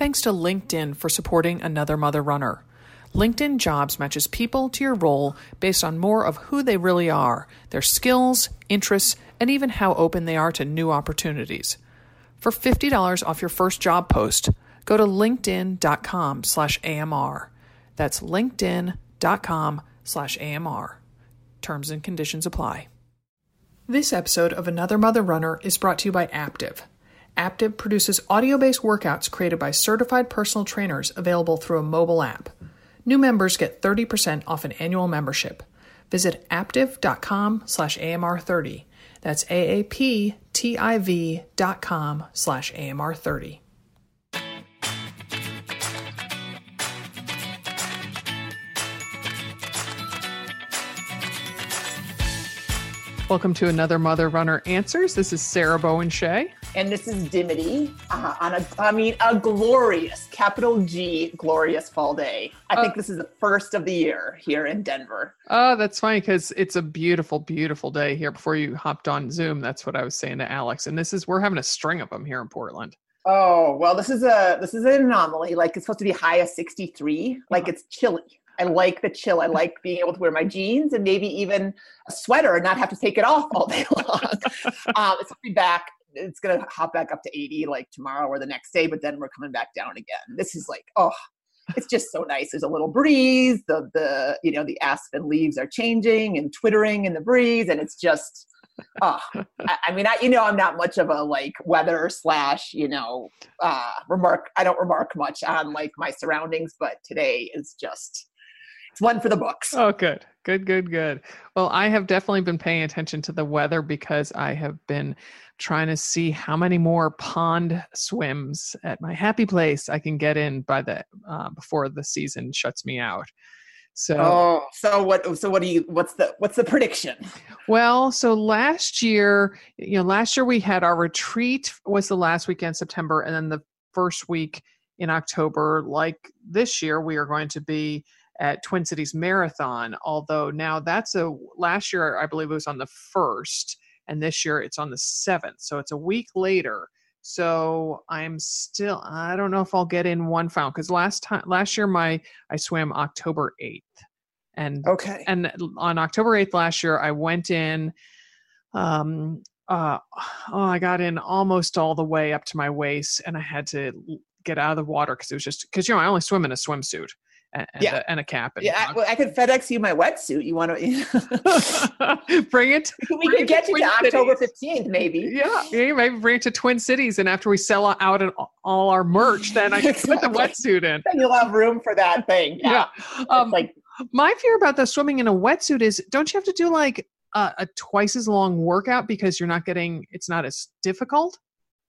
Thanks to LinkedIn for supporting Another Mother Runner. LinkedIn Jobs matches people to your role based on more of who they really are, their skills, interests, and even how open they are to new opportunities. For $50 off your first job post, go to linkedin.com slash AMR. That's linkedin.com slash AMR. Terms and conditions apply. This episode of Another Mother Runner is brought to you by Aaptiv. Aaptiv produces audio based workouts created by certified personal trainers available through a mobile app. New members get 30% off an annual membership. Visit aaptiv.com slash AMR30. That's A-A-P-T-I-V dot com slash AMR30. Welcome to another Mother Runner Answers. This is Sarah Bowen Shea. And this is Dimity uh, on a, I mean, a glorious, capital G, glorious fall day. I uh, think this is the first of the year here in Denver. Oh, that's funny because it's a beautiful, beautiful day here. Before you hopped on Zoom, that's what I was saying to Alex. And this is, we're having a string of them here in Portland. Oh, well, this is a, this is an anomaly. Like it's supposed to be high of 63. Like uh-huh. it's chilly. I like the chill. I like being able to wear my jeans and maybe even a sweater and not have to take it off all day long. um, it's be back. It's gonna hop back up to 80 like tomorrow or the next day, but then we're coming back down again. This is like, oh, it's just so nice. There's a little breeze. The the you know the aspen leaves are changing and twittering in the breeze, and it's just oh, I, I, mean, I, you know, I'm not much of a like weather slash, you know, uh, remark. I don't remark much on like my surroundings, but today is just it's one for the books. Oh, good. Good, good, good. Well, I have definitely been paying attention to the weather because I have been trying to see how many more pond swims at my happy place I can get in by the uh, before the season shuts me out. So, oh, so what? So what do you? What's the what's the prediction? Well, so last year, you know, last year we had our retreat was the last weekend September, and then the first week in October. Like this year, we are going to be at Twin Cities Marathon, although now that's a last year I believe it was on the first, and this year it's on the seventh, so it's a week later. So I'm still I don't know if I'll get in one final because last time last year my I swam October eighth, and okay, and on October eighth last year I went in. Um, uh, oh, I got in almost all the way up to my waist, and I had to get out of the water because it was just because you know I only swim in a swimsuit and, yeah. a, and a cap. And yeah, I, I, could FedEx you my wetsuit. You want to bring it? We bring can get you to October fifteenth, maybe. Yeah, yeah, maybe bring it to Twin Cities, and after we sell out all our merch, then I can exactly. put the wetsuit in. Then you'll have room for that thing. Yeah, yeah. Um, like my fear about the swimming in a wetsuit is, don't you have to do like a, a twice as long workout because you're not getting? It's not as difficult.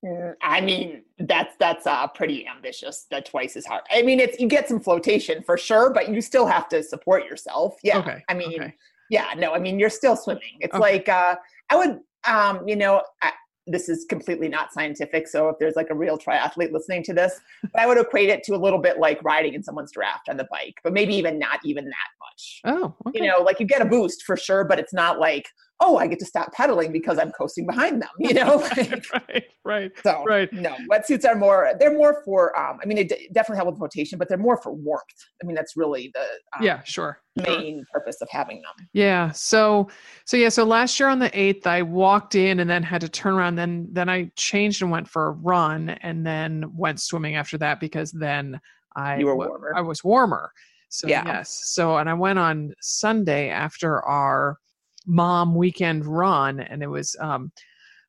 Mm, I mean, that's that's uh, pretty ambitious. That twice as hard. I mean, it's you get some flotation for sure, but you still have to support yourself. Yeah. Okay. I mean, okay. yeah. No, I mean, you're still swimming. It's okay. like uh, I would, um, you know, I, this is completely not scientific. So if there's like a real triathlete listening to this, but I would equate it to a little bit like riding in someone's draft on the bike, but maybe even not even that much. Oh, okay. you know, like you get a boost for sure, but it's not like oh, I get to stop pedaling because I'm coasting behind them, you know? right, right. So, right. no, wetsuits are more, they're more for, um, I mean, they d- definitely help with rotation, but they're more for warmth. I mean, that's really the um, yeah, sure. main sure. purpose of having them. Yeah. So, so yeah, so last year on the 8th, I walked in and then had to turn around. Then, then I changed and went for a run and then went swimming after that because then I, you were warmer. I was warmer. So, yeah. yes. So, and I went on Sunday after our, mom weekend run, and it was um,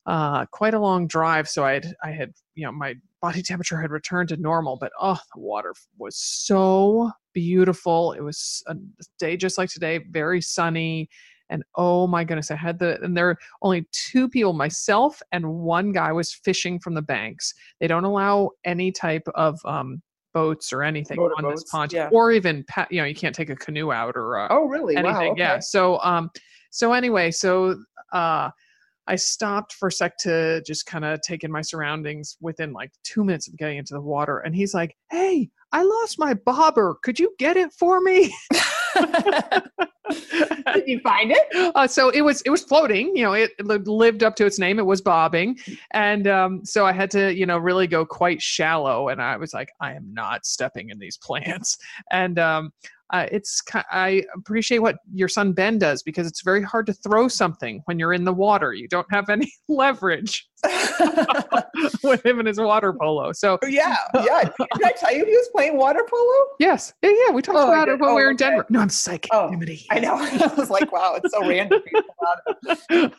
uh, quite a long drive. So I had I had you know my body temperature had returned to normal, but oh, the water was so beautiful. It was a day just like today, very sunny. And oh my goodness, I had the, and there were only two people, myself and one guy was fishing from the banks. They don't allow any type of um, boats or anything Motor on boats, this pond, yeah. or even, you know, you can't take a canoe out or uh, oh really anything. Wow, okay. Yeah. So um, so anyway, so uh, I stopped for a sec to just kind of take in my surroundings within like two minutes of getting into the water. And he's like, Hey, I lost my bobber. Could you get it for me? Did you find it? Uh, so it was it was floating. You know, it, it lived up to its name. It was bobbing, and um, so I had to you know really go quite shallow. And I was like, I am not stepping in these plants. And um, uh, it's I appreciate what your son Ben does because it's very hard to throw something when you're in the water. You don't have any leverage with him and his water polo. So yeah, yeah. Did I tell you he was playing water polo? yes, yeah, yeah. We talked Oh, about it when we Oh, were in okay. Denver. No, I'm psychic. Oh. I know. I was like, wow, it's so random.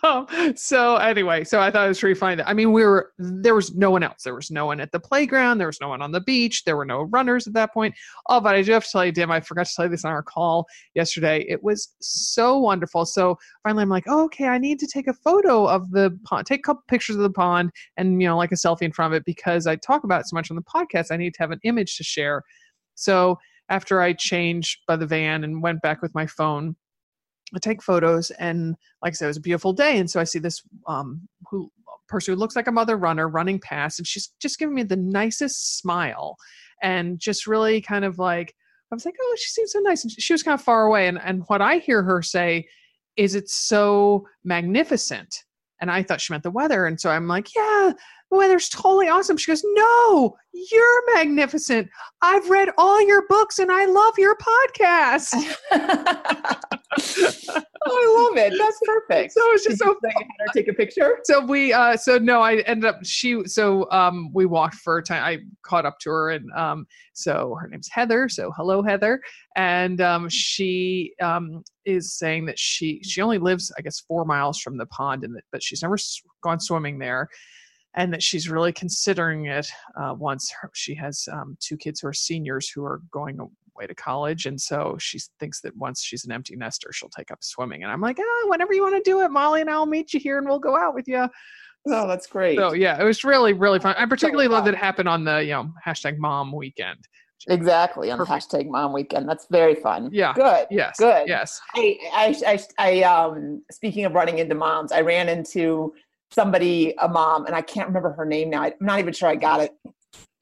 um, so anyway, so I thought it was pretty funny. That, I mean, we were there was no one else. There was no one at the playground. There was no one on the beach. There were no runners at that point. Oh, but I do have to tell you, Dim, I forgot to tell you this on our call yesterday. It was so wonderful. So finally, I'm like, oh, okay, I need to take a photo of the pond, take a couple pictures of the pond, and you know, like a selfie in front of it because I talk about it so much on the podcast. I need to have an image to share. So after I changed by the van and went back with my phone. I take photos and like I said, it was a beautiful day. And so I see this um who person who looks like a mother runner running past and she's just giving me the nicest smile and just really kind of like I was like, oh, she seems so nice. And she- she was kind of far away. And and what I hear her say is it's so magnificent. And I thought she meant the weather. And so I'm like, yeah, weather's totally awesome. She goes, no, you're magnificent. I've read all your books and I love your podcast. oh, I love it. That's perfect. So it's just Did so you had her take a picture? so we uh so no i ended up she so um we walked for a time i caught up to her and um so her name's heather so hello heather and um she um is saying that she she only lives i guess four miles from the pond and that but she's never gone swimming there and that she's really considering it uh, once her, she has um, two kids who are seniors who are going away to college and so she thinks that once she's an empty nester she'll take up swimming and i'm like ah whenever you want to do it molly and i'll meet you here and we'll go out with you Oh, that's great. so yeah it was really really fun i particularly love that it happened on the you know hashtag mom weekend Exactly on the Perfect. hashtag Mom Weekend. That's very fun. Yeah. Good. yes Good. yes I, I, I, I, um, speaking of running into moms, I ran into somebody, a mom, and I can't remember her name now. I'm not even sure I got it.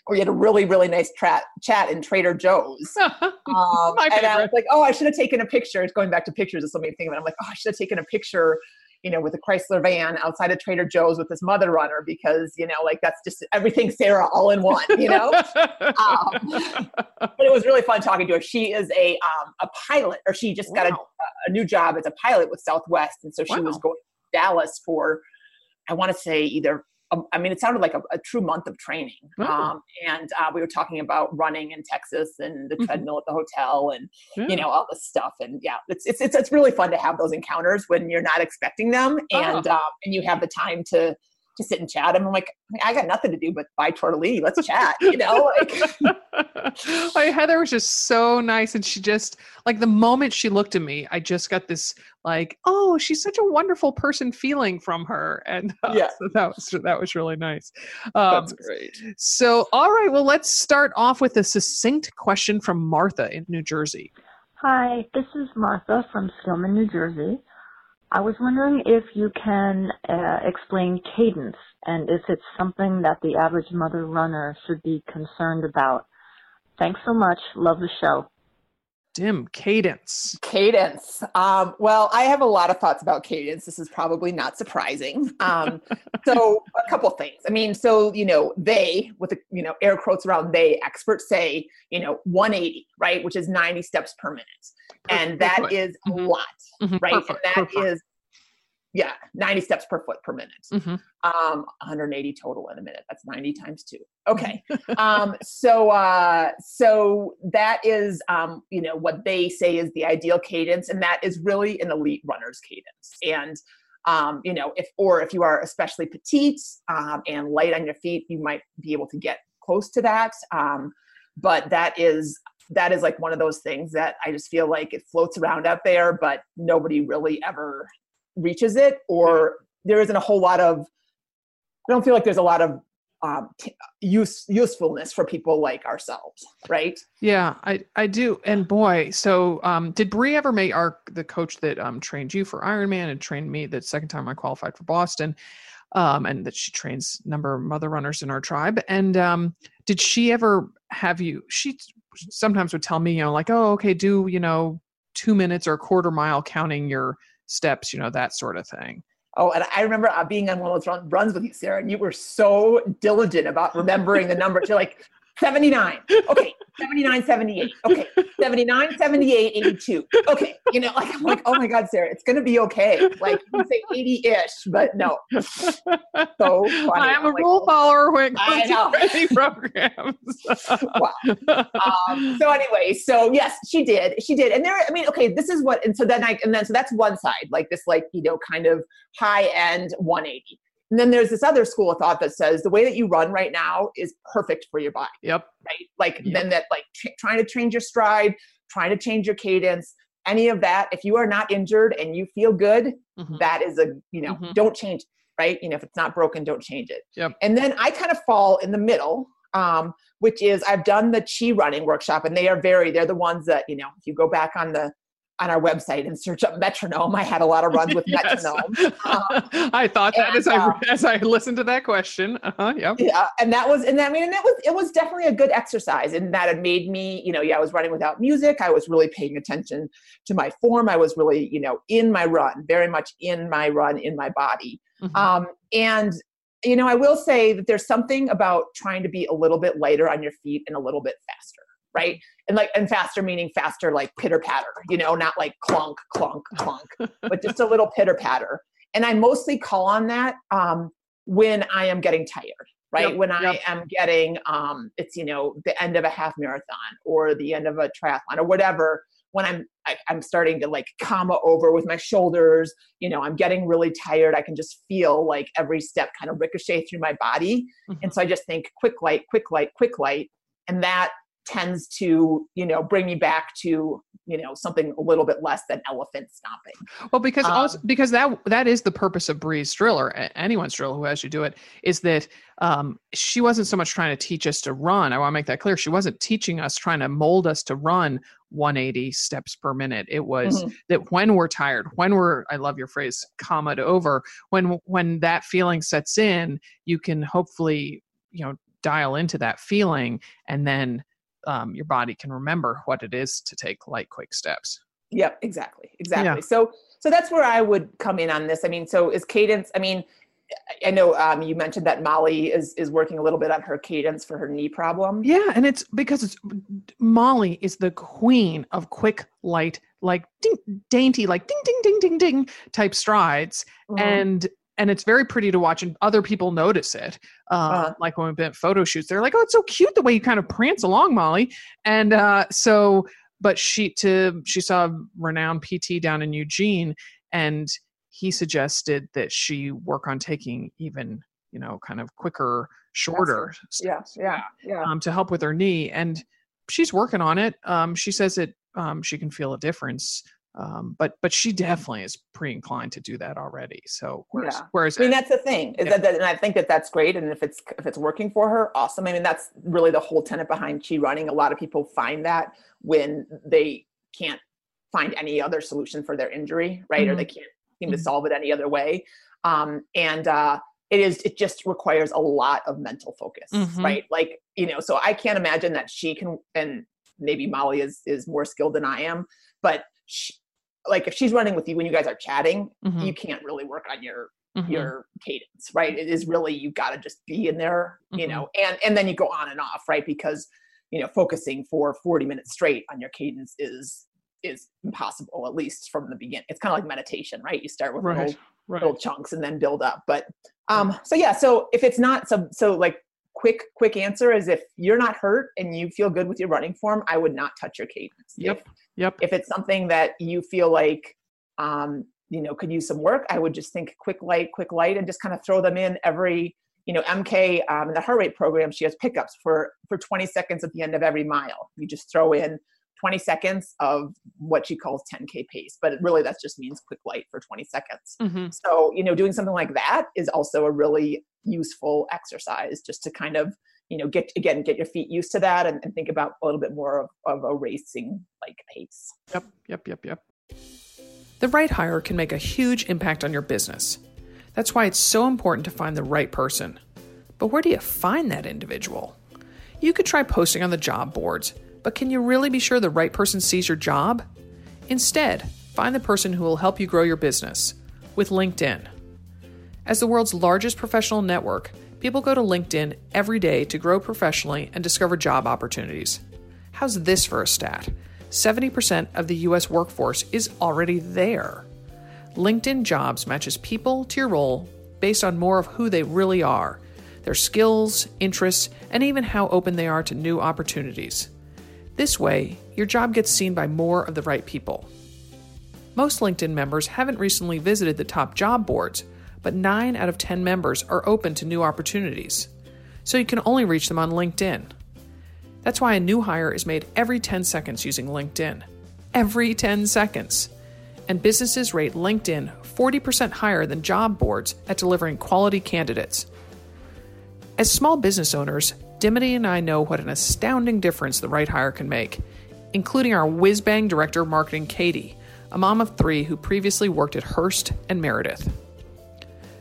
We had a really, really nice tra- chat in Trader Joe's. Um, My and I was like, oh, I should have taken a picture. It's going back to pictures of so many things. And I'm like, oh, I should have taken a picture, you know, with a Chrysler van outside of Trader Joe's with this mother runner because, you know, like that's just everything Sarah all in one, you know? um, but it was really fun talking to her. She is a um, a pilot, or she just got a, a new job as a pilot with Southwest, and so she was going to Dallas for, I want to say either. um, I mean, it sounded like a, a true month of training. Oh. Um, and uh, we were talking about running in Texas and the Mhm. treadmill at the hotel, and Yeah. you know all this stuff. And yeah, it's it's it's, it's really fun to have those encounters when you're not expecting them, and Oh. um, and you have the time to to sit and chat. And I'm like, I got nothing to do but buy tortellini. Let's chat. You know, like. like Heather was just so nice, and she just like the moment she looked at me, I just got this like, oh, she's such a wonderful person feeling from her, and uh, Yeah. so that was that was really nice. Um, That's great. so, all right, well, let's start off with a succinct question from Martha in New Jersey. Hi, this is Martha from Stillman, New Jersey. I was wondering if you can uh, explain cadence and if it's something that the average mother runner should be concerned about. Thanks so much. Love the show. Dim cadence. Cadence. Um, well, I have a lot of thoughts about cadence. This is probably not surprising. Um, so, a couple things. I mean, so you know, they with the you know air quotes around they experts say you know 180, right, which is 90 steps per minute, and that foot. is a Mhm. lot, Mhm, right? per And that is yeah, 90 steps per foot per minute. Mhm. Um, 180 total in a minute. That's 90 times two. Okay. um, so uh, so that is um, you know what they say is the ideal cadence, and that is really an elite runner's cadence. And um, you know, if or if you are especially petite um, and light on your feet, you might be able to get close to that. Um, but that is that is like one of those things that I just feel like it floats around out there, but nobody really ever reaches it, or there isn't a whole lot of. I don't feel like there's a lot of um, t- use usefulness for people like ourselves, right? Yeah, I I do. And boy, so um did Bree ever make our the coach that um trained you for Ironman and trained me the second time I qualified for Boston? Um, and that she trains number of mother runners in our tribe. And um, did she ever have you? She sometimes would tell me, you know, like, oh, okay, do you know two minutes or a quarter mile counting your steps, you know, that sort of thing. Oh, and I remember uh, being on one of those runs with you, Sarah, and you were so diligent about remembering the number You're like, 79. Okay. 79, 78. Okay. 79, 78, 82. Okay. You know, like I'm like, oh my God, Sarah, it's gonna be okay. Like you can say 80-ish, but no. So funny. I am a like, rule follower when it comes to training programs. wow. Um, so anyway, so yes, she did. She did. And there, I mean, okay, this is what, and so then I, and then, so that's one side, like this, like, you know, kind of high end 180. And then there's this other school of thought that says the way that you run right now is perfect for your body, Yep. right? Like Yep. then that, like tr- trying to change your stride, trying to change your cadence, any of that. If you are not injured and you feel good, Mhm. that is a, you know, Mhm. don't change right? You know, if it's not broken, don't change it. Yep. And then I kind of fall in the middle, um, which is I've done the chi running workshop, and they are very, they're the ones that, you know, if you go back on the on our website and search up metronome, I had a lot of runs with Yes. metronome. Um, I thought that and, as I uh, as I listened to that question. Uh-huh, yep. yeah, and that was, and I mean, and it was, it was definitely a good exercise, and that it made me, you know, yeah, I was running without music. I was really paying attention to my form. I was really, you know, in my run, very much in my run, in my body. Mhm. Um, and you know, I will say that there's something about trying to be a little bit lighter on your feet and a little bit faster, right? And like, and faster meaning faster, like pitter patter, you know, not like clunk, clunk, clunk, but just a little pitter patter. And I mostly call on that um, when I am getting tired, right? Yep, when I yep. am getting, um, it's you know, the end of a half marathon or the end of a triathlon or whatever. When I'm, I, I'm starting to like comma over with my shoulders, you know, I'm getting really tired. I can just feel like every step kind of ricochet through my body. Mhm. And so I just think quick light, quick light, quick light. And that tends to, you know, bring me back to, you know, something a little bit less than elephant stomping. Well, because also Um, because that that is the purpose of Bree's drill or anyone's drill who has you do it is that um, she wasn't so much trying to teach us to run. I want to make that clear. She wasn't teaching us, trying to mold us to run 180 steps per minute. It was Mhm. that when we're tired, when we're I love your phrase, comma over, when when that feeling sets in, you can hopefully you know dial into that feeling, and then um, your body can remember what it is to take light, quick steps. Yep, exactly, exactly. So, so that's where I would come in on this. I mean, so is cadence? I mean, I- know um, you mentioned that Molly is is working a little bit on her cadence for her knee problem. Yeah, and it's because it's Molly is the queen of quick, light, like ding, dainty, like ding, ding, ding, ding, ding type strides, Mhm. and and it's very pretty to watch, and other people notice it. Uh, Uh-huh. Like when we've been at photo shoots, they're like, "Oh, it's so cute the way you kind of prance along, Molly." And uh, so, but she to she saw a renowned PT down in Eugene, and he suggested that she work on taking even you know kind of quicker, shorter steps yeah, yeah, yeah. um, to help with her knee, and she's working on it. Um, she says that um, she can feel a difference, um, but but she definitely is pre-inclined to do that already. So whereas, Yeah. whereas I mean, that's the thing, Yeah. that, that, and I think that that's great. And if it's if it's working for her, awesome. I mean, that's really the whole tenet behind chi running. A lot of people find that when they can't find any other solution for their injury, right, or Mhm. they can't seem to Mhm. solve it any other way. Um, and uh, it is it just requires a lot of mental focus, Mhm. right? Like you know, so I can't imagine that she can, and maybe Molly is is more skilled than I am, but. She, like if she's running with you when you guys are chatting, Mhm, you can't really work on your mhm. your cadence right it is really you got to just be in there you Mhm. know and and then you go on and off right because you know focusing for 40 minutes straight on your cadence is is impossible at least from the beginning it's kind of like meditation right you start with right, little, right. little chunks and then build up but um so yeah so if it's not so so like quick quick answer is if you're not hurt and you feel good with your running form i would not touch your cadence Yep. If- Yep. if it's something that you feel like um, you know could use some work i would just think quick light quick light and just kind of throw them in every you know mk um, in the heart rate program she has pickups for for 20 seconds at the end of every mile you just throw in 20 seconds of what she calls 10k pace but really that just means quick light for 20 seconds Mhm. so you know doing something like that is also a really useful exercise just to kind of you know get again get your feet used to that and, and think about a little bit more of, of a racing like pace Yep. Yep. Yep. Yep. The right hire can make a huge impact on your business. That's why it's so important to find the right person. But where do you find that individual? You could try posting on the job boards, but can you really be sure the right person sees your job? Instead, find the person who will help you grow your business with LinkedIn. As the world's largest professional network, people go to LinkedIn every day to grow professionally and discover job opportunities. How's this for a stat? 70% of the US workforce is already there. LinkedIn Jobs matches people to your role based on more of who they really are, their skills, interests, and even how open they are to new opportunities. This way, your job gets seen by more of the right people. Most LinkedIn members haven't recently visited the top job boards, but 9 out of 10 members are open to new opportunities. So you can only reach them on LinkedIn. That's why a new hire is made every 10 seconds using LinkedIn. Every 10 seconds. And businesses rate LinkedIn 40% higher than job boards at delivering quality candidates. As small business owners, Dimity and I know what an astounding difference the right hire can make, including our whiz bang director of marketing, Katie, a mom of three who previously worked at Hearst and Meredith.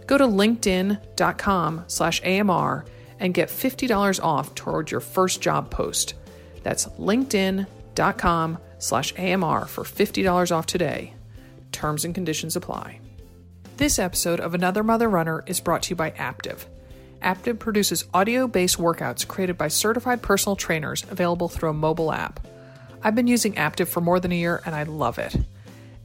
Go to linkedin.com slash AMR and get $50 off toward your first job post. That's linkedin.com slash AMR for $50 off today. Terms and conditions apply. This episode of Another Mother Runner is brought to you by Aaptiv. Aaptiv produces audio based workouts created by certified personal trainers available through a mobile app. I've been using Aaptiv for more than a year and I love it.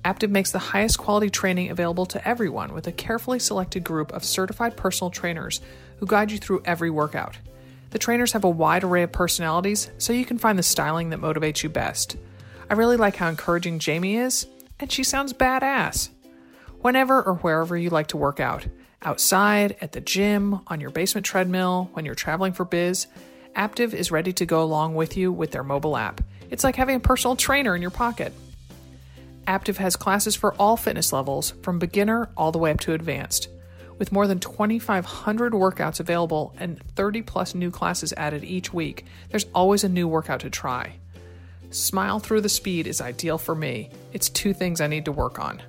Aaptiv makes the highest quality training available to everyone with a carefully selected group of certified personal trainers who guide you through every workout. The trainers have a wide array of personalities, so you can find the styling that motivates you best. I really like how encouraging Jamie is, and she sounds badass. Whenever or wherever you like to work out, outside, at the gym, on your basement treadmill, when you're traveling for biz, Aaptiv is ready to go along with you with their mobile app. It's like having a personal trainer in your pocket. Aaptiv has classes for all fitness levels, from beginner all the way up to advanced. With more than 2,500 workouts available and 30 plus new classes added each week, there's always a new workout to try. Smile Through the Speed is ideal for me. It's two things I need to work on.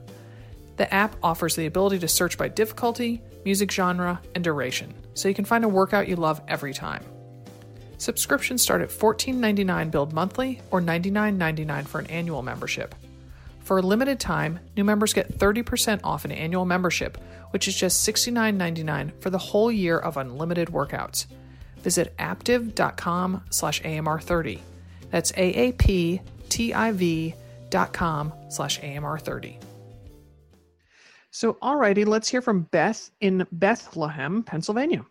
The app offers the ability to search by difficulty, music genre, and duration, so you can find a workout you love every time. Subscriptions start at $14.99 billed monthly or $99.99 for an annual membership. For a limited time, new members get 30% off an annual membership, which is just $69.99 for the whole year of unlimited workouts. Visit aaptiv.com slash AMR30. That's A-A-P-T-I-V dot com slash AMR30. So, alrighty, let's hear from Beth in Bethlehem, Pennsylvania.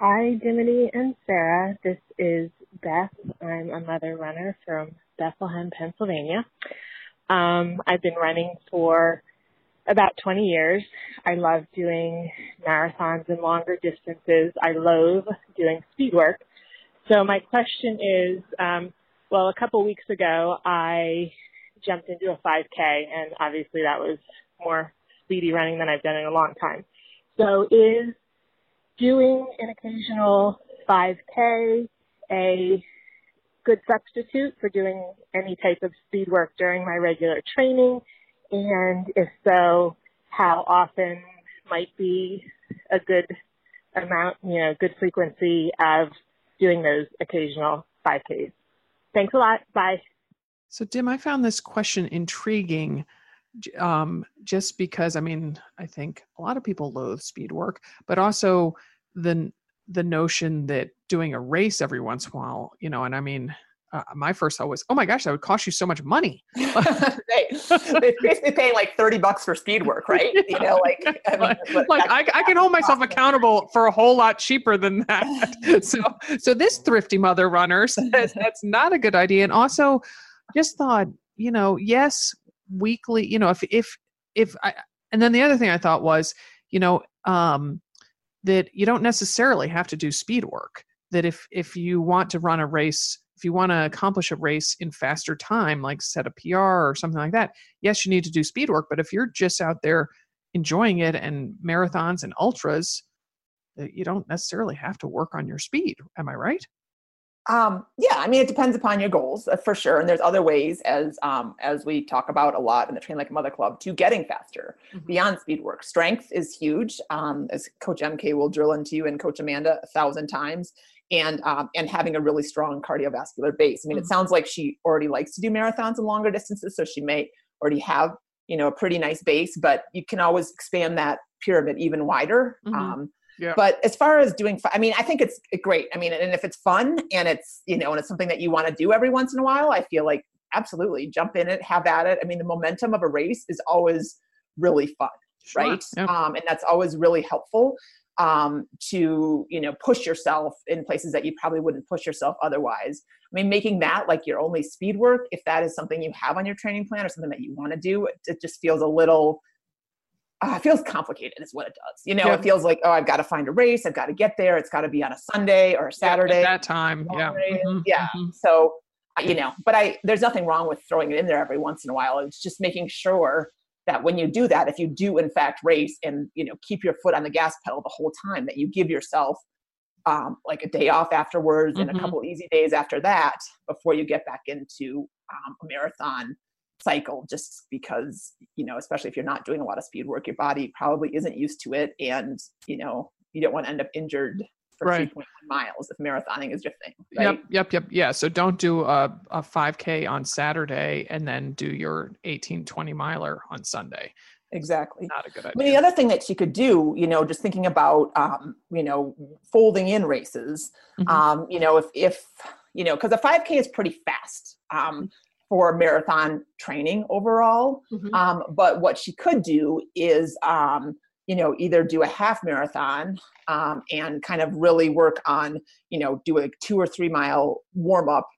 Hi, Dimity and Sarah. This is Beth. I'm a mother runner from Bethlehem, Pennsylvania. Um, I've been running for about 20 years. I love doing marathons and longer distances. I loathe doing speed work. So my question is, um, well, a couple weeks ago, I jumped into a 5K, and obviously that was more speedy running than I've done in a long time. So is doing an occasional 5K a good substitute for doing any type of speed work during my regular training? And if so, how often might be a good amount, you know, good frequency of doing those occasional 5Ks? Thanks a lot. Bye. So, Dim, I found this question intriguing um, just because, I mean, I think a lot of people loathe speed work, but also the the notion that doing a race every once in a while, you know, and I mean, uh, my first thought was, oh my gosh, that would cost you so much money. they basically paying like 30 bucks for speed work, right? You know, like, I mean, like, like I, I, can hold myself accountable for a whole lot cheaper than that. so, so this thrifty mother runner says that's not a good idea. And also just thought, you know, yes, weekly, you know, if, if, if I, and then the other thing I thought was, you know, um, that you don't necessarily have to do speed work that if if you want to run a race if you want to accomplish a race in faster time like set a pr or something like that yes you need to do speed work but if you're just out there enjoying it and marathons and ultras uh, you don't necessarily have to work on your speed. Am i right um, yeah, I mean, it depends upon your goals uh, for sure. And there's other ways, as um, as we talk about a lot in the Train Like a Mother Club, to getting faster mm-hmm. beyond speed work. Strength is huge, um, as Coach MK will drill into you and Coach Amanda a thousand times, and um, and having a really strong cardiovascular base. I mean, mm-hmm. it sounds like she already likes to do marathons and longer distances, so she may already have you know a pretty nice base but you can always expand that pyramid even wider Mhm. Yeah. but as far as doing i mean i think it's great i mean and if it's fun and it's you know and it's something that you want to do every once in a while i feel like absolutely jump in it have at it i mean the momentum of a race is always really fun Sure. right Yeah. um, and that's always really helpful um, to you know push yourself in places that you probably wouldn't push yourself otherwise i mean making that like your only speed work if that is something you have on your training plan or something that you want to do it, it just feels a little uh, it feels complicated is what it does you know Yeah. it feels like oh i've got to find a race i've got to get there it's got to be on a sunday or a saturday At that time. Yeah. Mhm, yeah mhm. so you know but i there's nothing wrong with throwing it in there every once in a while it's just making sure that when you do that if you do in fact race and you know keep your foot on the gas pedal the whole time that you give yourself um, like a day off afterwards and Mhm. a couple easy days after that before you get back into um, a marathon cycle just because you know especially if you're not doing a lot of speed work your body probably isn't used to it and you know you don't want to end up injured for Right. 3.1 miles if marathoning is your thing Yep, right yep, yep. Yeah. So don't do a, a 5K on Saturday and then do your 18, 20 miler on Sunday. exactly Not a good idea. the other thing that she could do, you know, just thinking about, um, you know, folding in races, Mhm. um, you know, if, if, you know, because a 5K is pretty fast um, for marathon training overall. Mhm. Um, but what she could do is, um, you know, either do a half marathon um, and kind of really work on, you know, do a two or three mile warm up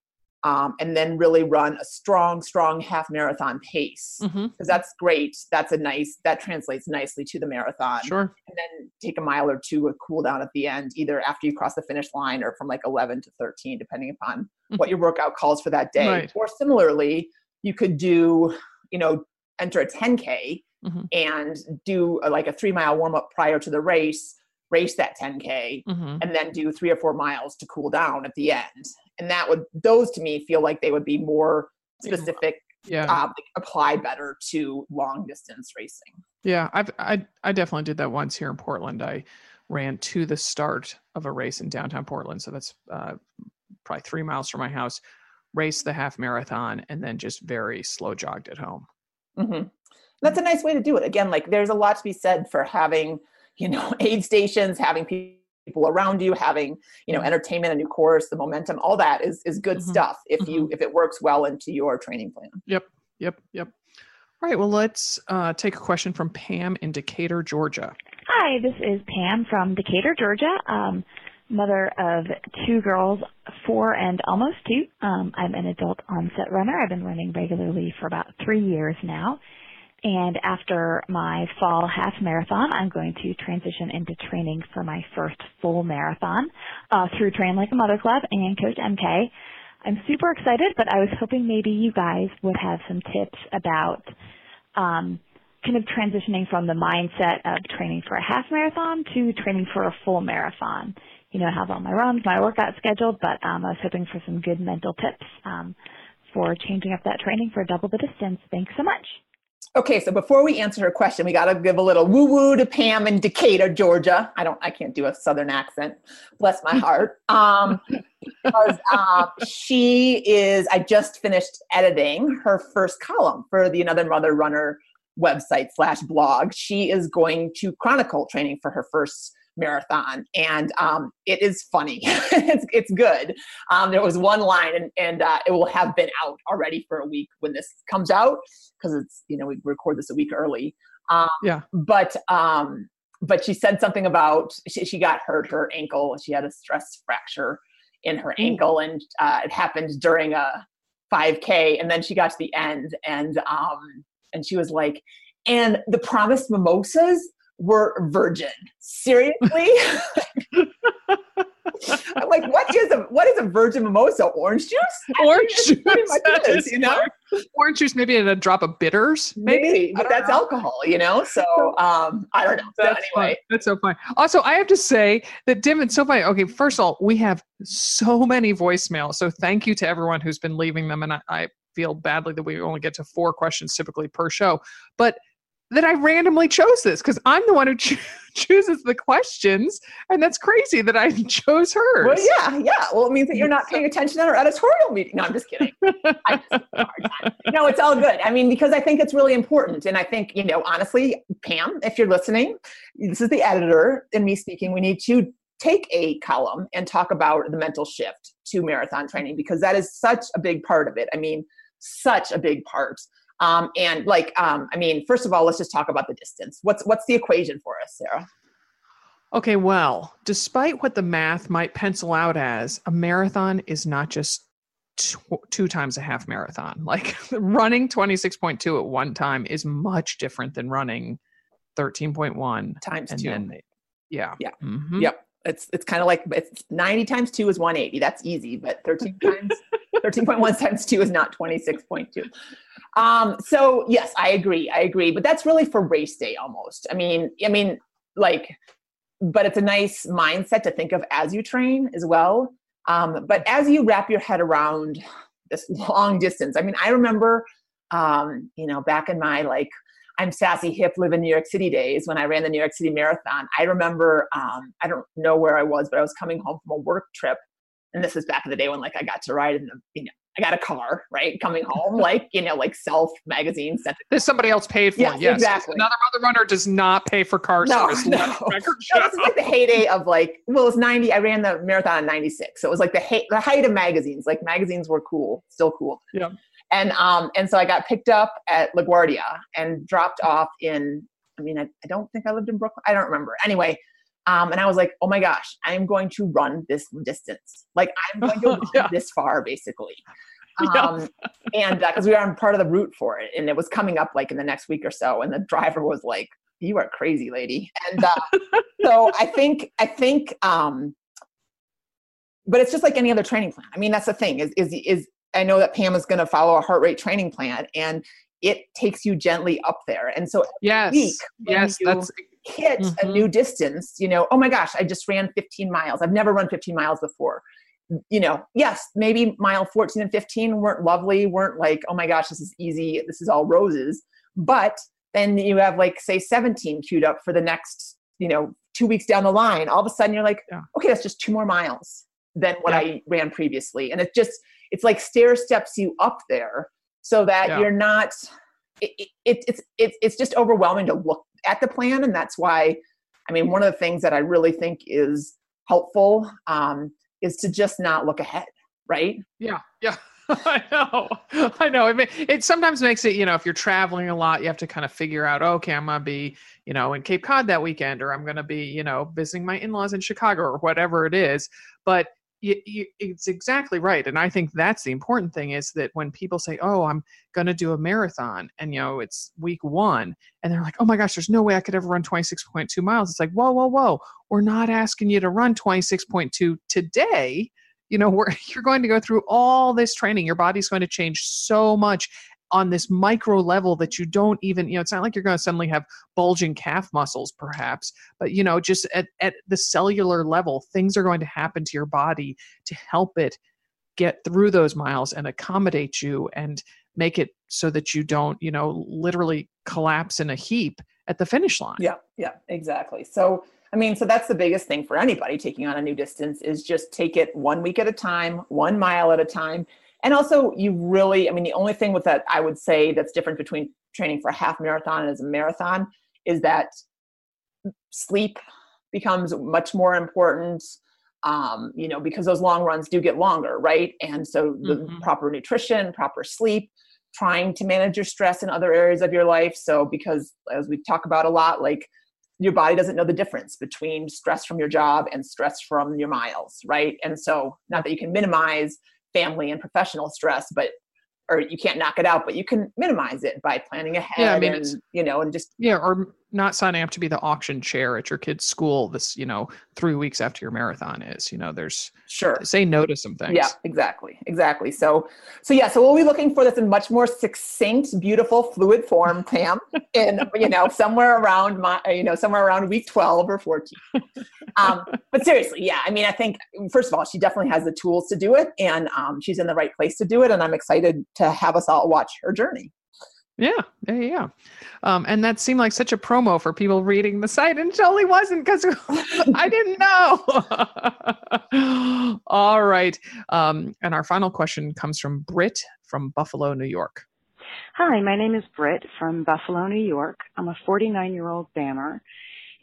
um, and then really run a strong, strong half marathon pace because that's great. That's a nice that translates nicely to the marathon. Sure. And then take a mile or two, a cool down at the end, either after you cross the finish line or from like 11 to 13, depending upon what your workout calls for that day. Right. Or similarly, you could do, you know, enter a 10k Mhm. and do a, like a three mile warm up prior to the race, race that 10k, hmm and then do three or four miles to cool down at the end. And that would those to me feel like they would be more specific Yeah. uh, like, apply better to long distance racing. Yeah, I've I I definitely did that once here in Portland. I ran to the start of a race in downtown Portland, so that's uh, probably three miles from my house. Raced the half marathon and then just very slow jogged at home. hmm That's a nice way to do it. Again, like there's a lot to be said for having, you know, aid stations, having pe- people around you, having, you know, entertainment, a new course, the momentum, all that is is good Mhm. stuff if you if it works well into your training plan. Yep, yep, yep. All right, well, let's uh, take a question from Pam in Decatur, Georgia. Hi, this is Pam from Decatur, Georgia. Um, mother of two girls, four and almost two. Um, I'm an adult onset runner. I've been running regularly for about three years now. And after my fall half marathon, I'm going to transition into training for my first full marathon uh, through Train Like a Mother Club and Coach MK. I'm super excited, but I was hoping maybe you guys would have some tips about um, kind of transitioning from the mindset of training for a half marathon to training for a full marathon. You know, I have all my runs, my workout scheduled, but um, I was hoping for some good mental tips um, for changing up that training for a double the distance. Thanks so much. Okay, so before we answer her question, we got to give a little woo woo to Pam in Decatur, Georgia. I don't, I can't do a Southern accent. Bless my heart. Um, because um, she is. I just finished editing her first column for the Another Mother Runner website slash blog. She is going to chronicle training for her first marathon, and um, it is funny. it's it's good. Um, there was one line, and and uh, it will have been out already for a week when this comes out because it's you know we record this a week early. Um, Yeah. But um, but she said something about she, she got hurt her ankle. She had a stress fracture in her ankle, and uh, it happened during a 5K. And then she got to the end, and um, and she was like, and the promised mimosas were virgin. Seriously? I'm like, what is a what is a virgin mimosa? Orange juice? Orange juice. pretty much is, is you know. Orange juice, maybe and a drop of bitters. Maybe, Maybe, but that's know. alcohol, you know. So um, I don't know. So That's anyway, fun. That's so fun. Also, I have to say that Dim, it's so funny. Okay, first of all, we have so many voicemails. So thank you to everyone who's been leaving them. And I, I feel badly that we only get to four questions typically per show. But that I randomly chose this because I'm the one who cho- chooses the questions, and that's crazy that I chose hers. Well, yeah, yeah. Well, it means that you're not paying attention at our editorial meeting. No, I'm just kidding. just no, it's all good. I mean, because I think it's really important, and I think you know, honestly, Pam, if you're listening, this is the editor and me speaking. We need to take a column and talk about the mental shift to marathon training because that is such a big part of it. I mean, such a big part. Um, and like, um, I mean, first of all, let's just talk about the distance. What's what's the equation for us, Sarah? Okay, well, despite what the math might pencil out as, a marathon is not just tw- two times a half marathon. Like running 26.2 at one time is much different than running 13.1 times two. Then, yeah. Yeah. Mm-hmm. Yep. It's it's kind of like it's 90 times 2 is 180. That's easy, but 13 times 13.1 times 2 is not 26.2. Um so yes, I agree. I agree, but that's really for race day almost. I mean, I mean like but it's a nice mindset to think of as you train as well. Um but as you wrap your head around this long distance. I mean, I remember um you know, back in my like I'm sassy hip live in New York City days when I ran the New York City Marathon. I remember um, I don't know where I was, but I was coming home from a work trip, and this is back in the day when like I got to ride in the you know I got a car right coming home like you know like self magazine sent. There's somebody else paid for. Yes, yes, exactly. Another other runner does not pay for car no, service. No, no this is like the heyday of like well it's 90. I ran the marathon in 96, so it was like the hey, the height of magazines. Like magazines were cool, still cool. Yeah. And um, and so I got picked up at LaGuardia and dropped off in. I mean, I, I don't think I lived in Brooklyn. I don't remember. Anyway, um, and I was like, oh my gosh, I'm going to run this distance. Like I'm going to run yeah. this far, basically. Um, and because uh, we were on part of the route for it, and it was coming up like in the next week or so, and the driver was like, "You are crazy, lady." And uh, so I think I think, um, but it's just like any other training plan. I mean, that's the thing is is is I know that Pam is going to follow a heart rate training plan and it takes you gently up there. And so yes, week, yes, that's hit mm-hmm. a new distance, you know, oh my gosh, I just ran 15 miles. I've never run 15 miles before. You know, yes, maybe mile 14 and 15 weren't lovely, weren't like, oh my gosh, this is easy, this is all roses. But then you have like say 17 queued up for the next, you know, two weeks down the line. All of a sudden you're like, yeah. okay, that's just two more miles than what yeah. I ran previously. And it just it's like stair steps you up there so that yeah. you're not it, it, it's it's it's just overwhelming to look at the plan and that's why i mean one of the things that i really think is helpful um, is to just not look ahead right yeah yeah I know, I know. It, it sometimes makes it, you know, if you're traveling a lot, you have to kind of figure out, okay, I'm gonna be, you know, in Cape Cod that weekend, or I'm gonna be, you know, visiting my in-laws in Chicago, or whatever it is. But you, you, it's exactly right and i think that's the important thing is that when people say oh i'm going to do a marathon and you know it's week one and they're like oh my gosh there's no way i could ever run 26.2 miles it's like whoa whoa whoa we're not asking you to run 26.2 today you know where you're going to go through all this training your body's going to change so much on this micro level that you don't even you know it's not like you're going to suddenly have bulging calf muscles perhaps but you know just at, at the cellular level things are going to happen to your body to help it get through those miles and accommodate you and make it so that you don't you know literally collapse in a heap at the finish line. Yeah yeah exactly. So I mean, so that's the biggest thing for anybody taking on a new distance is just take it one week at a time, one mile at a time, and also, you really, I mean, the only thing with that I would say that's different between training for a half marathon and as a marathon is that sleep becomes much more important. Um, you know, because those long runs do get longer, right? And so the mm-hmm. proper nutrition, proper sleep, trying to manage your stress in other areas of your life. So, because as we talk about a lot, like your body doesn't know the difference between stress from your job and stress from your miles, right? And so, not that you can minimize family and professional stress, but or you can't knock it out, but you can minimize it by planning ahead. Yeah, I mean, and, you know, and just yeah, or not signing up to be the auction chair at your kid's school this, you know, three weeks after your marathon is. You know, there's sure say no to some things. Yeah, exactly, exactly. So, so yeah, so we'll be looking for this in much more succinct, beautiful, fluid form, Pam, in you know somewhere around my, you know, somewhere around week twelve or fourteen. Um, but seriously, yeah, I mean, I think first of all, she definitely has the tools to do it, and um, she's in the right place to do it, and I'm excited to have us all watch her journey. Yeah, yeah, yeah. Um, and that seemed like such a promo for people reading the site, and it totally wasn't because I didn't know. All right. Um, and our final question comes from Britt from Buffalo, New York. Hi, my name is Britt from Buffalo, New York. I'm a 49 year old BAMR,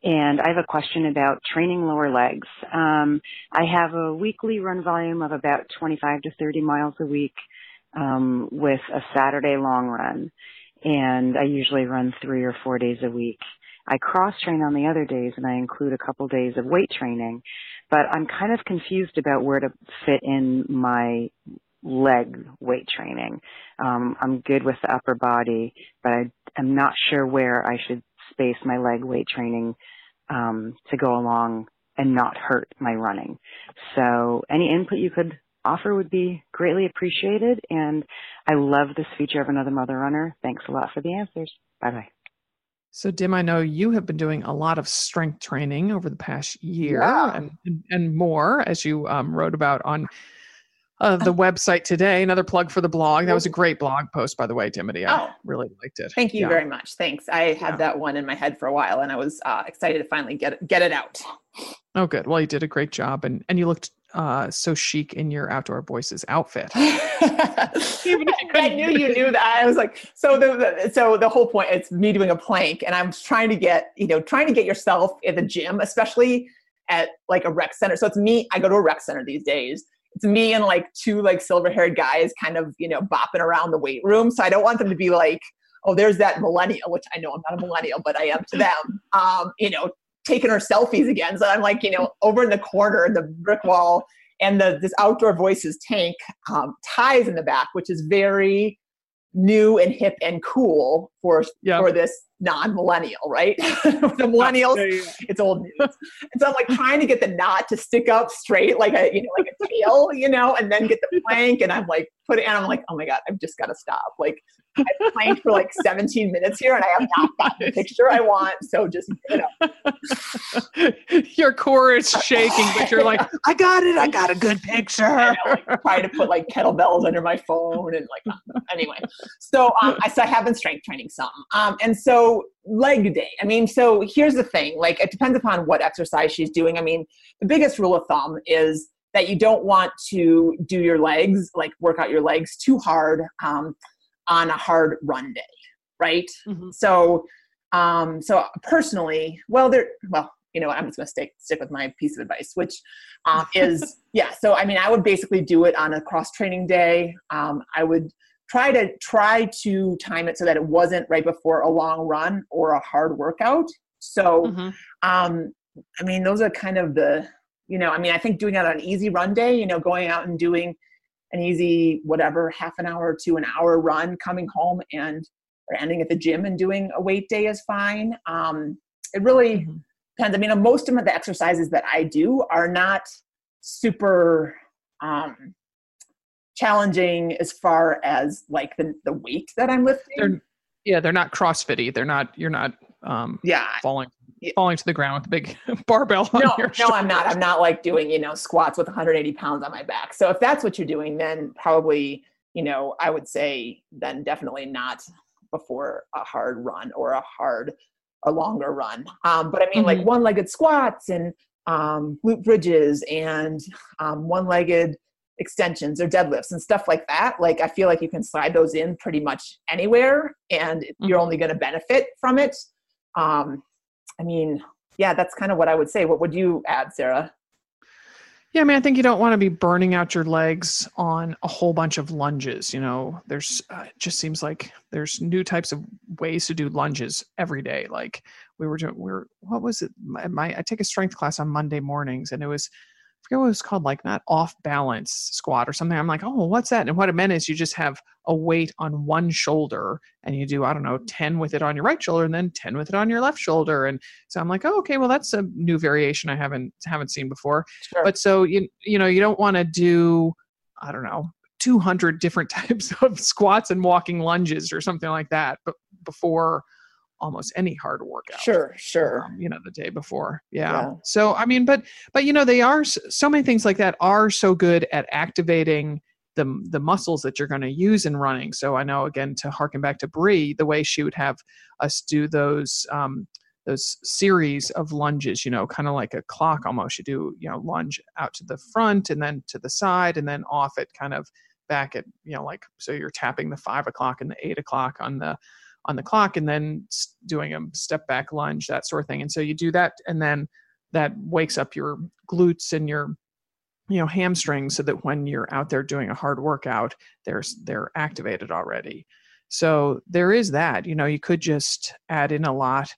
and I have a question about training lower legs. Um, I have a weekly run volume of about 25 to 30 miles a week um, with a Saturday long run and I usually run three or four days a week. I cross train on the other days and I include a couple days of weight training, but I'm kind of confused about where to fit in my leg weight training. Um, I'm good with the upper body, but I, am not sure where I should space my leg weight training um, to go along and not hurt my running. So any input you could offer would be greatly appreciated. And I love this feature of another mother runner. Thanks a lot for the answers. Bye bye. So, Dim, I know you have been doing a lot of strength training over the past year yeah. and, and more, as you um, wrote about on uh, the website today. Another plug for the blog. That was a great blog post, by the way, Dimity. I oh, really liked it. Thank you yeah. very much. Thanks. I had yeah. that one in my head for a while, and I was uh, excited to finally get it, get it out. Oh, good. Well, you did a great job, and and you looked uh, so chic in your outdoor voices outfit. I knew you knew that. I was like, so the, the, so the whole point it's me doing a plank, and I'm trying to get you know trying to get yourself in the gym, especially at like a rec center. So it's me. I go to a rec center these days. It's me and like two like silver haired guys, kind of you know bopping around the weight room. So I don't want them to be like, oh, there's that millennial, which I know I'm not a millennial, but I am to them. Um, you know, taking her selfies again. So I'm like, you know, over in the corner, the brick wall, and the this outdoor voices tank um, ties in the back, which is very new and hip and cool for yep. for this non-millennial, right? the millennials, it's old news. and so I'm like trying to get the knot to stick up straight, like a you know, like a tail, you know, and then get the plank. And I'm like, put it, and I'm like, oh my god, I've just got to stop. Like I planked for like 17 minutes here, and I have not gotten the picture I want. So just you know, your core is shaking, but you're like, I got it. I got a good picture. Know, like, trying to put like kettlebells under my phone and like anyway. So um, I so I have been strength training some, um, and so leg day. I mean, so here's the thing like, it depends upon what exercise she's doing. I mean, the biggest rule of thumb is that you don't want to do your legs, like work out your legs too hard um, on a hard run day, right? Mm-hmm. So, um, so personally, well, there, well, you know, I'm just to stick stick with my piece of advice, which um, is yeah. So I mean, I would basically do it on a cross training day. Um, I would try to try to time it so that it wasn't right before a long run or a hard workout so mm-hmm. um i mean those are kind of the you know i mean i think doing it on an easy run day you know going out and doing an easy whatever half an hour to an hour run coming home and or ending at the gym and doing a weight day is fine um it really mm-hmm. depends i mean most of the exercises that i do are not super um challenging as far as like the, the weight that I'm lifting. They're, yeah, they're not CrossFitty. They're not. You're not. Um, yeah, falling falling to the ground with a big barbell. no, no, I'm not. I'm not like doing you know squats with 180 pounds on my back. So if that's what you're doing, then probably you know I would say then definitely not before a hard run or a hard a longer run. Um, but I mean mm-hmm. like one-legged squats and um, glute bridges and um, one-legged extensions or deadlifts and stuff like that like i feel like you can slide those in pretty much anywhere and mm-hmm. you're only going to benefit from it um i mean yeah that's kind of what i would say what would you add sarah yeah, I mean, I think you don't want to be burning out your legs on a whole bunch of lunges. You know, there's uh, it just seems like there's new types of ways to do lunges every day. Like we were doing, we are what was it? My, my I take a strength class on Monday mornings, and it was forget what it was called, like not off balance squat or something. I'm like, oh, what's that? And what it meant is you just have a weight on one shoulder and you do, I don't know, mm. 10 with it on your right shoulder and then 10 with it on your left shoulder. And so I'm like, oh, okay, well, that's a new variation I haven't haven't seen before. Sure. But so you you know, you don't want to do, I don't know, 200 different types of squats and walking lunges or something like that, but before almost any hard workout. Sure, sure. Um, you know, the day before. Yeah. yeah. So I mean, but but you know, they are so many things like that are so good at activating the the muscles that you're going to use in running. So I know again to harken back to Bree, the way she would have us do those um, those series of lunges, you know, kind of like a clock almost. You do you know lunge out to the front and then to the side and then off it, kind of back at you know like so you're tapping the five o'clock and the eight o'clock on the on the clock and then doing a step back lunge that sort of thing. And so you do that and then that wakes up your glutes and your you know hamstrings so that when you're out there doing a hard workout they're they're activated already. So there is that you know you could just add in a lot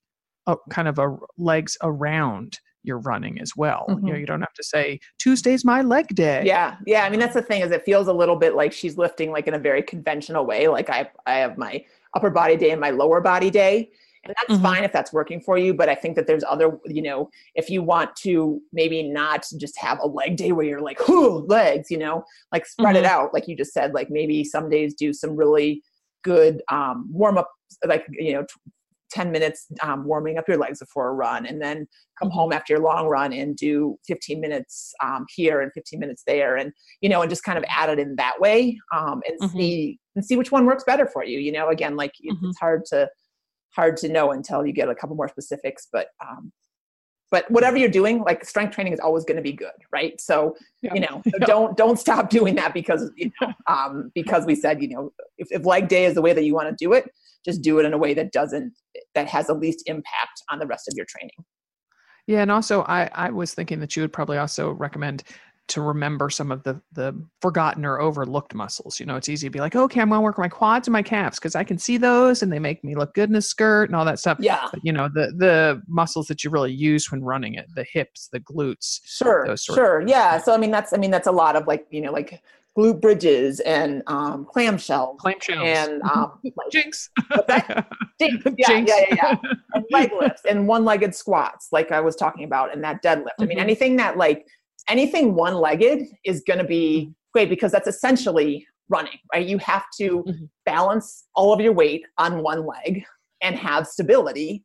of kind of a legs around your running as well. Mm-hmm. you know you don't have to say tuesday's my leg day. Yeah. Yeah i mean that's the thing is it feels a little bit like she's lifting like in a very conventional way. Like i i have my upper body day and my lower body day and that's mm-hmm. fine if that's working for you but i think that there's other you know if you want to maybe not just have a leg day where you're like whoo legs you know like spread mm-hmm. it out like you just said like maybe some days do some really good um, warm up like you know 10 minutes um, warming up your legs before a run and then come mm-hmm. home after your long run and do 15 minutes um, here and 15 minutes there and you know and just kind of add it in that way um, and mm-hmm. see and see which one works better for you you know again like mm-hmm. it's hard to hard to know until you get a couple more specifics but um, but whatever you're doing like strength training is always going to be good right so yeah. you know so yeah. don't don't stop doing that because you know um, because we said you know if, if leg day is the way that you want to do it just do it in a way that doesn't that has the least impact on the rest of your training yeah and also i i was thinking that you would probably also recommend to remember some of the the forgotten or overlooked muscles. You know, it's easy to be like, okay, I'm gonna work my quads and my calves because I can see those and they make me look good in a skirt and all that stuff. Yeah. But, you know, the the muscles that you really use when running it, the hips, the glutes. Sure. sure. Yeah. So I mean that's I mean that's a lot of like, you know, like glute bridges and um clamshells. Clamshells. And um like, Jinx. Jinx. Yeah, Jinx. yeah, yeah, yeah. and leg lifts and one legged squats, like I was talking about, and that deadlift. Mm-hmm. I mean, mm-hmm. anything that like anything one legged is going to be mm-hmm. great because that's essentially running, right? You have to mm-hmm. balance all of your weight on one leg and have stability.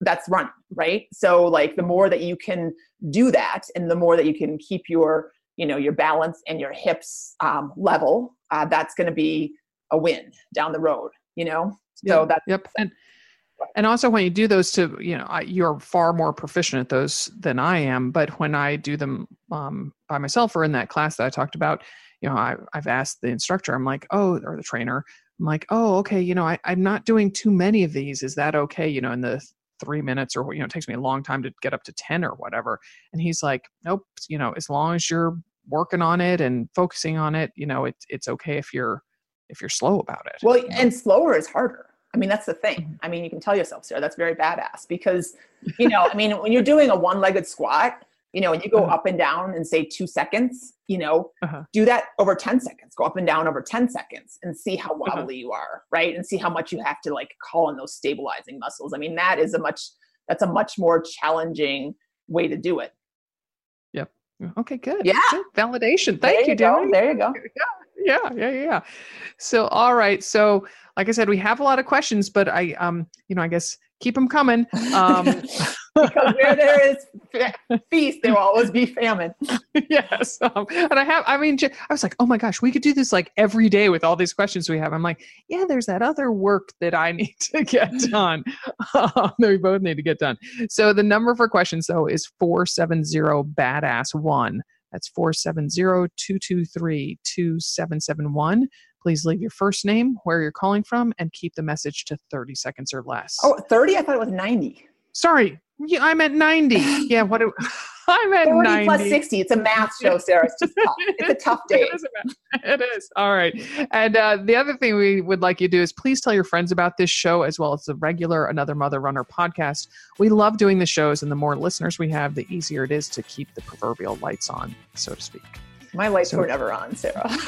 That's running, right? So, like, the more that you can do that and the more that you can keep your you know your balance and your hips um, level uh, that's going to be a win down the road you know so yep. that's yep and and also when you do those to you know I, you're far more proficient at those than i am but when i do them um, by myself or in that class that i talked about you know I, i've asked the instructor i'm like oh or the trainer i'm like oh okay you know I, i'm not doing too many of these is that okay you know in the three minutes or you know it takes me a long time to get up to 10 or whatever and he's like nope you know as long as you're working on it and focusing on it you know it, it's okay if you're if you're slow about it well and slower is harder I mean, that's the thing. Mm-hmm. I mean, you can tell yourself, Sarah, that's very badass because, you know, I mean, when you're doing a one legged squat, you know, and you go uh-huh. up and down and say two seconds, you know, uh-huh. do that over 10 seconds, go up and down over 10 seconds and see how uh-huh. wobbly uh-huh. you are, right? And see how much you have to like call on those stabilizing muscles. I mean, that is a much, that's a much more challenging way to do it. Okay, good. Yeah. Good. Validation. Thank there you, Debbie. There you go. Yeah. Yeah. Yeah. Yeah. So, all right. So, like I said, we have a lot of questions, but I, um, you know, I guess keep them coming. Um, because where there is feast, there will always be famine. yes, um, and I have. I mean, I was like, oh my gosh, we could do this like every day with all these questions we have. I'm like, yeah, there's that other work that I need to get done. That we both need to get done. So the number for questions though is four seven zero badass one. That's 470 223 2771. Please leave your first name, where you're calling from, and keep the message to 30 seconds or less. Oh, 30? I thought it was 90. Sorry, yeah, I'm at 90. Yeah, what do, I'm at 40 90. plus 60. It's a math show, Sarah. It's just tough. It's a tough day. it, is it is. All right. And uh, the other thing we would like you to do is please tell your friends about this show as well as the regular Another Mother Runner podcast. We love doing the shows, and the more listeners we have, the easier it is to keep the proverbial lights on, so to speak. My lights so, were never on, Sarah.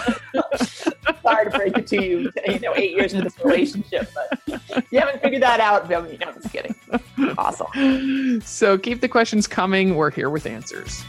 Sorry to break it to you, you know, eight years into this relationship, but you haven't figured that out. No, I'm just kidding. Awesome. So keep the questions coming. We're here with answers.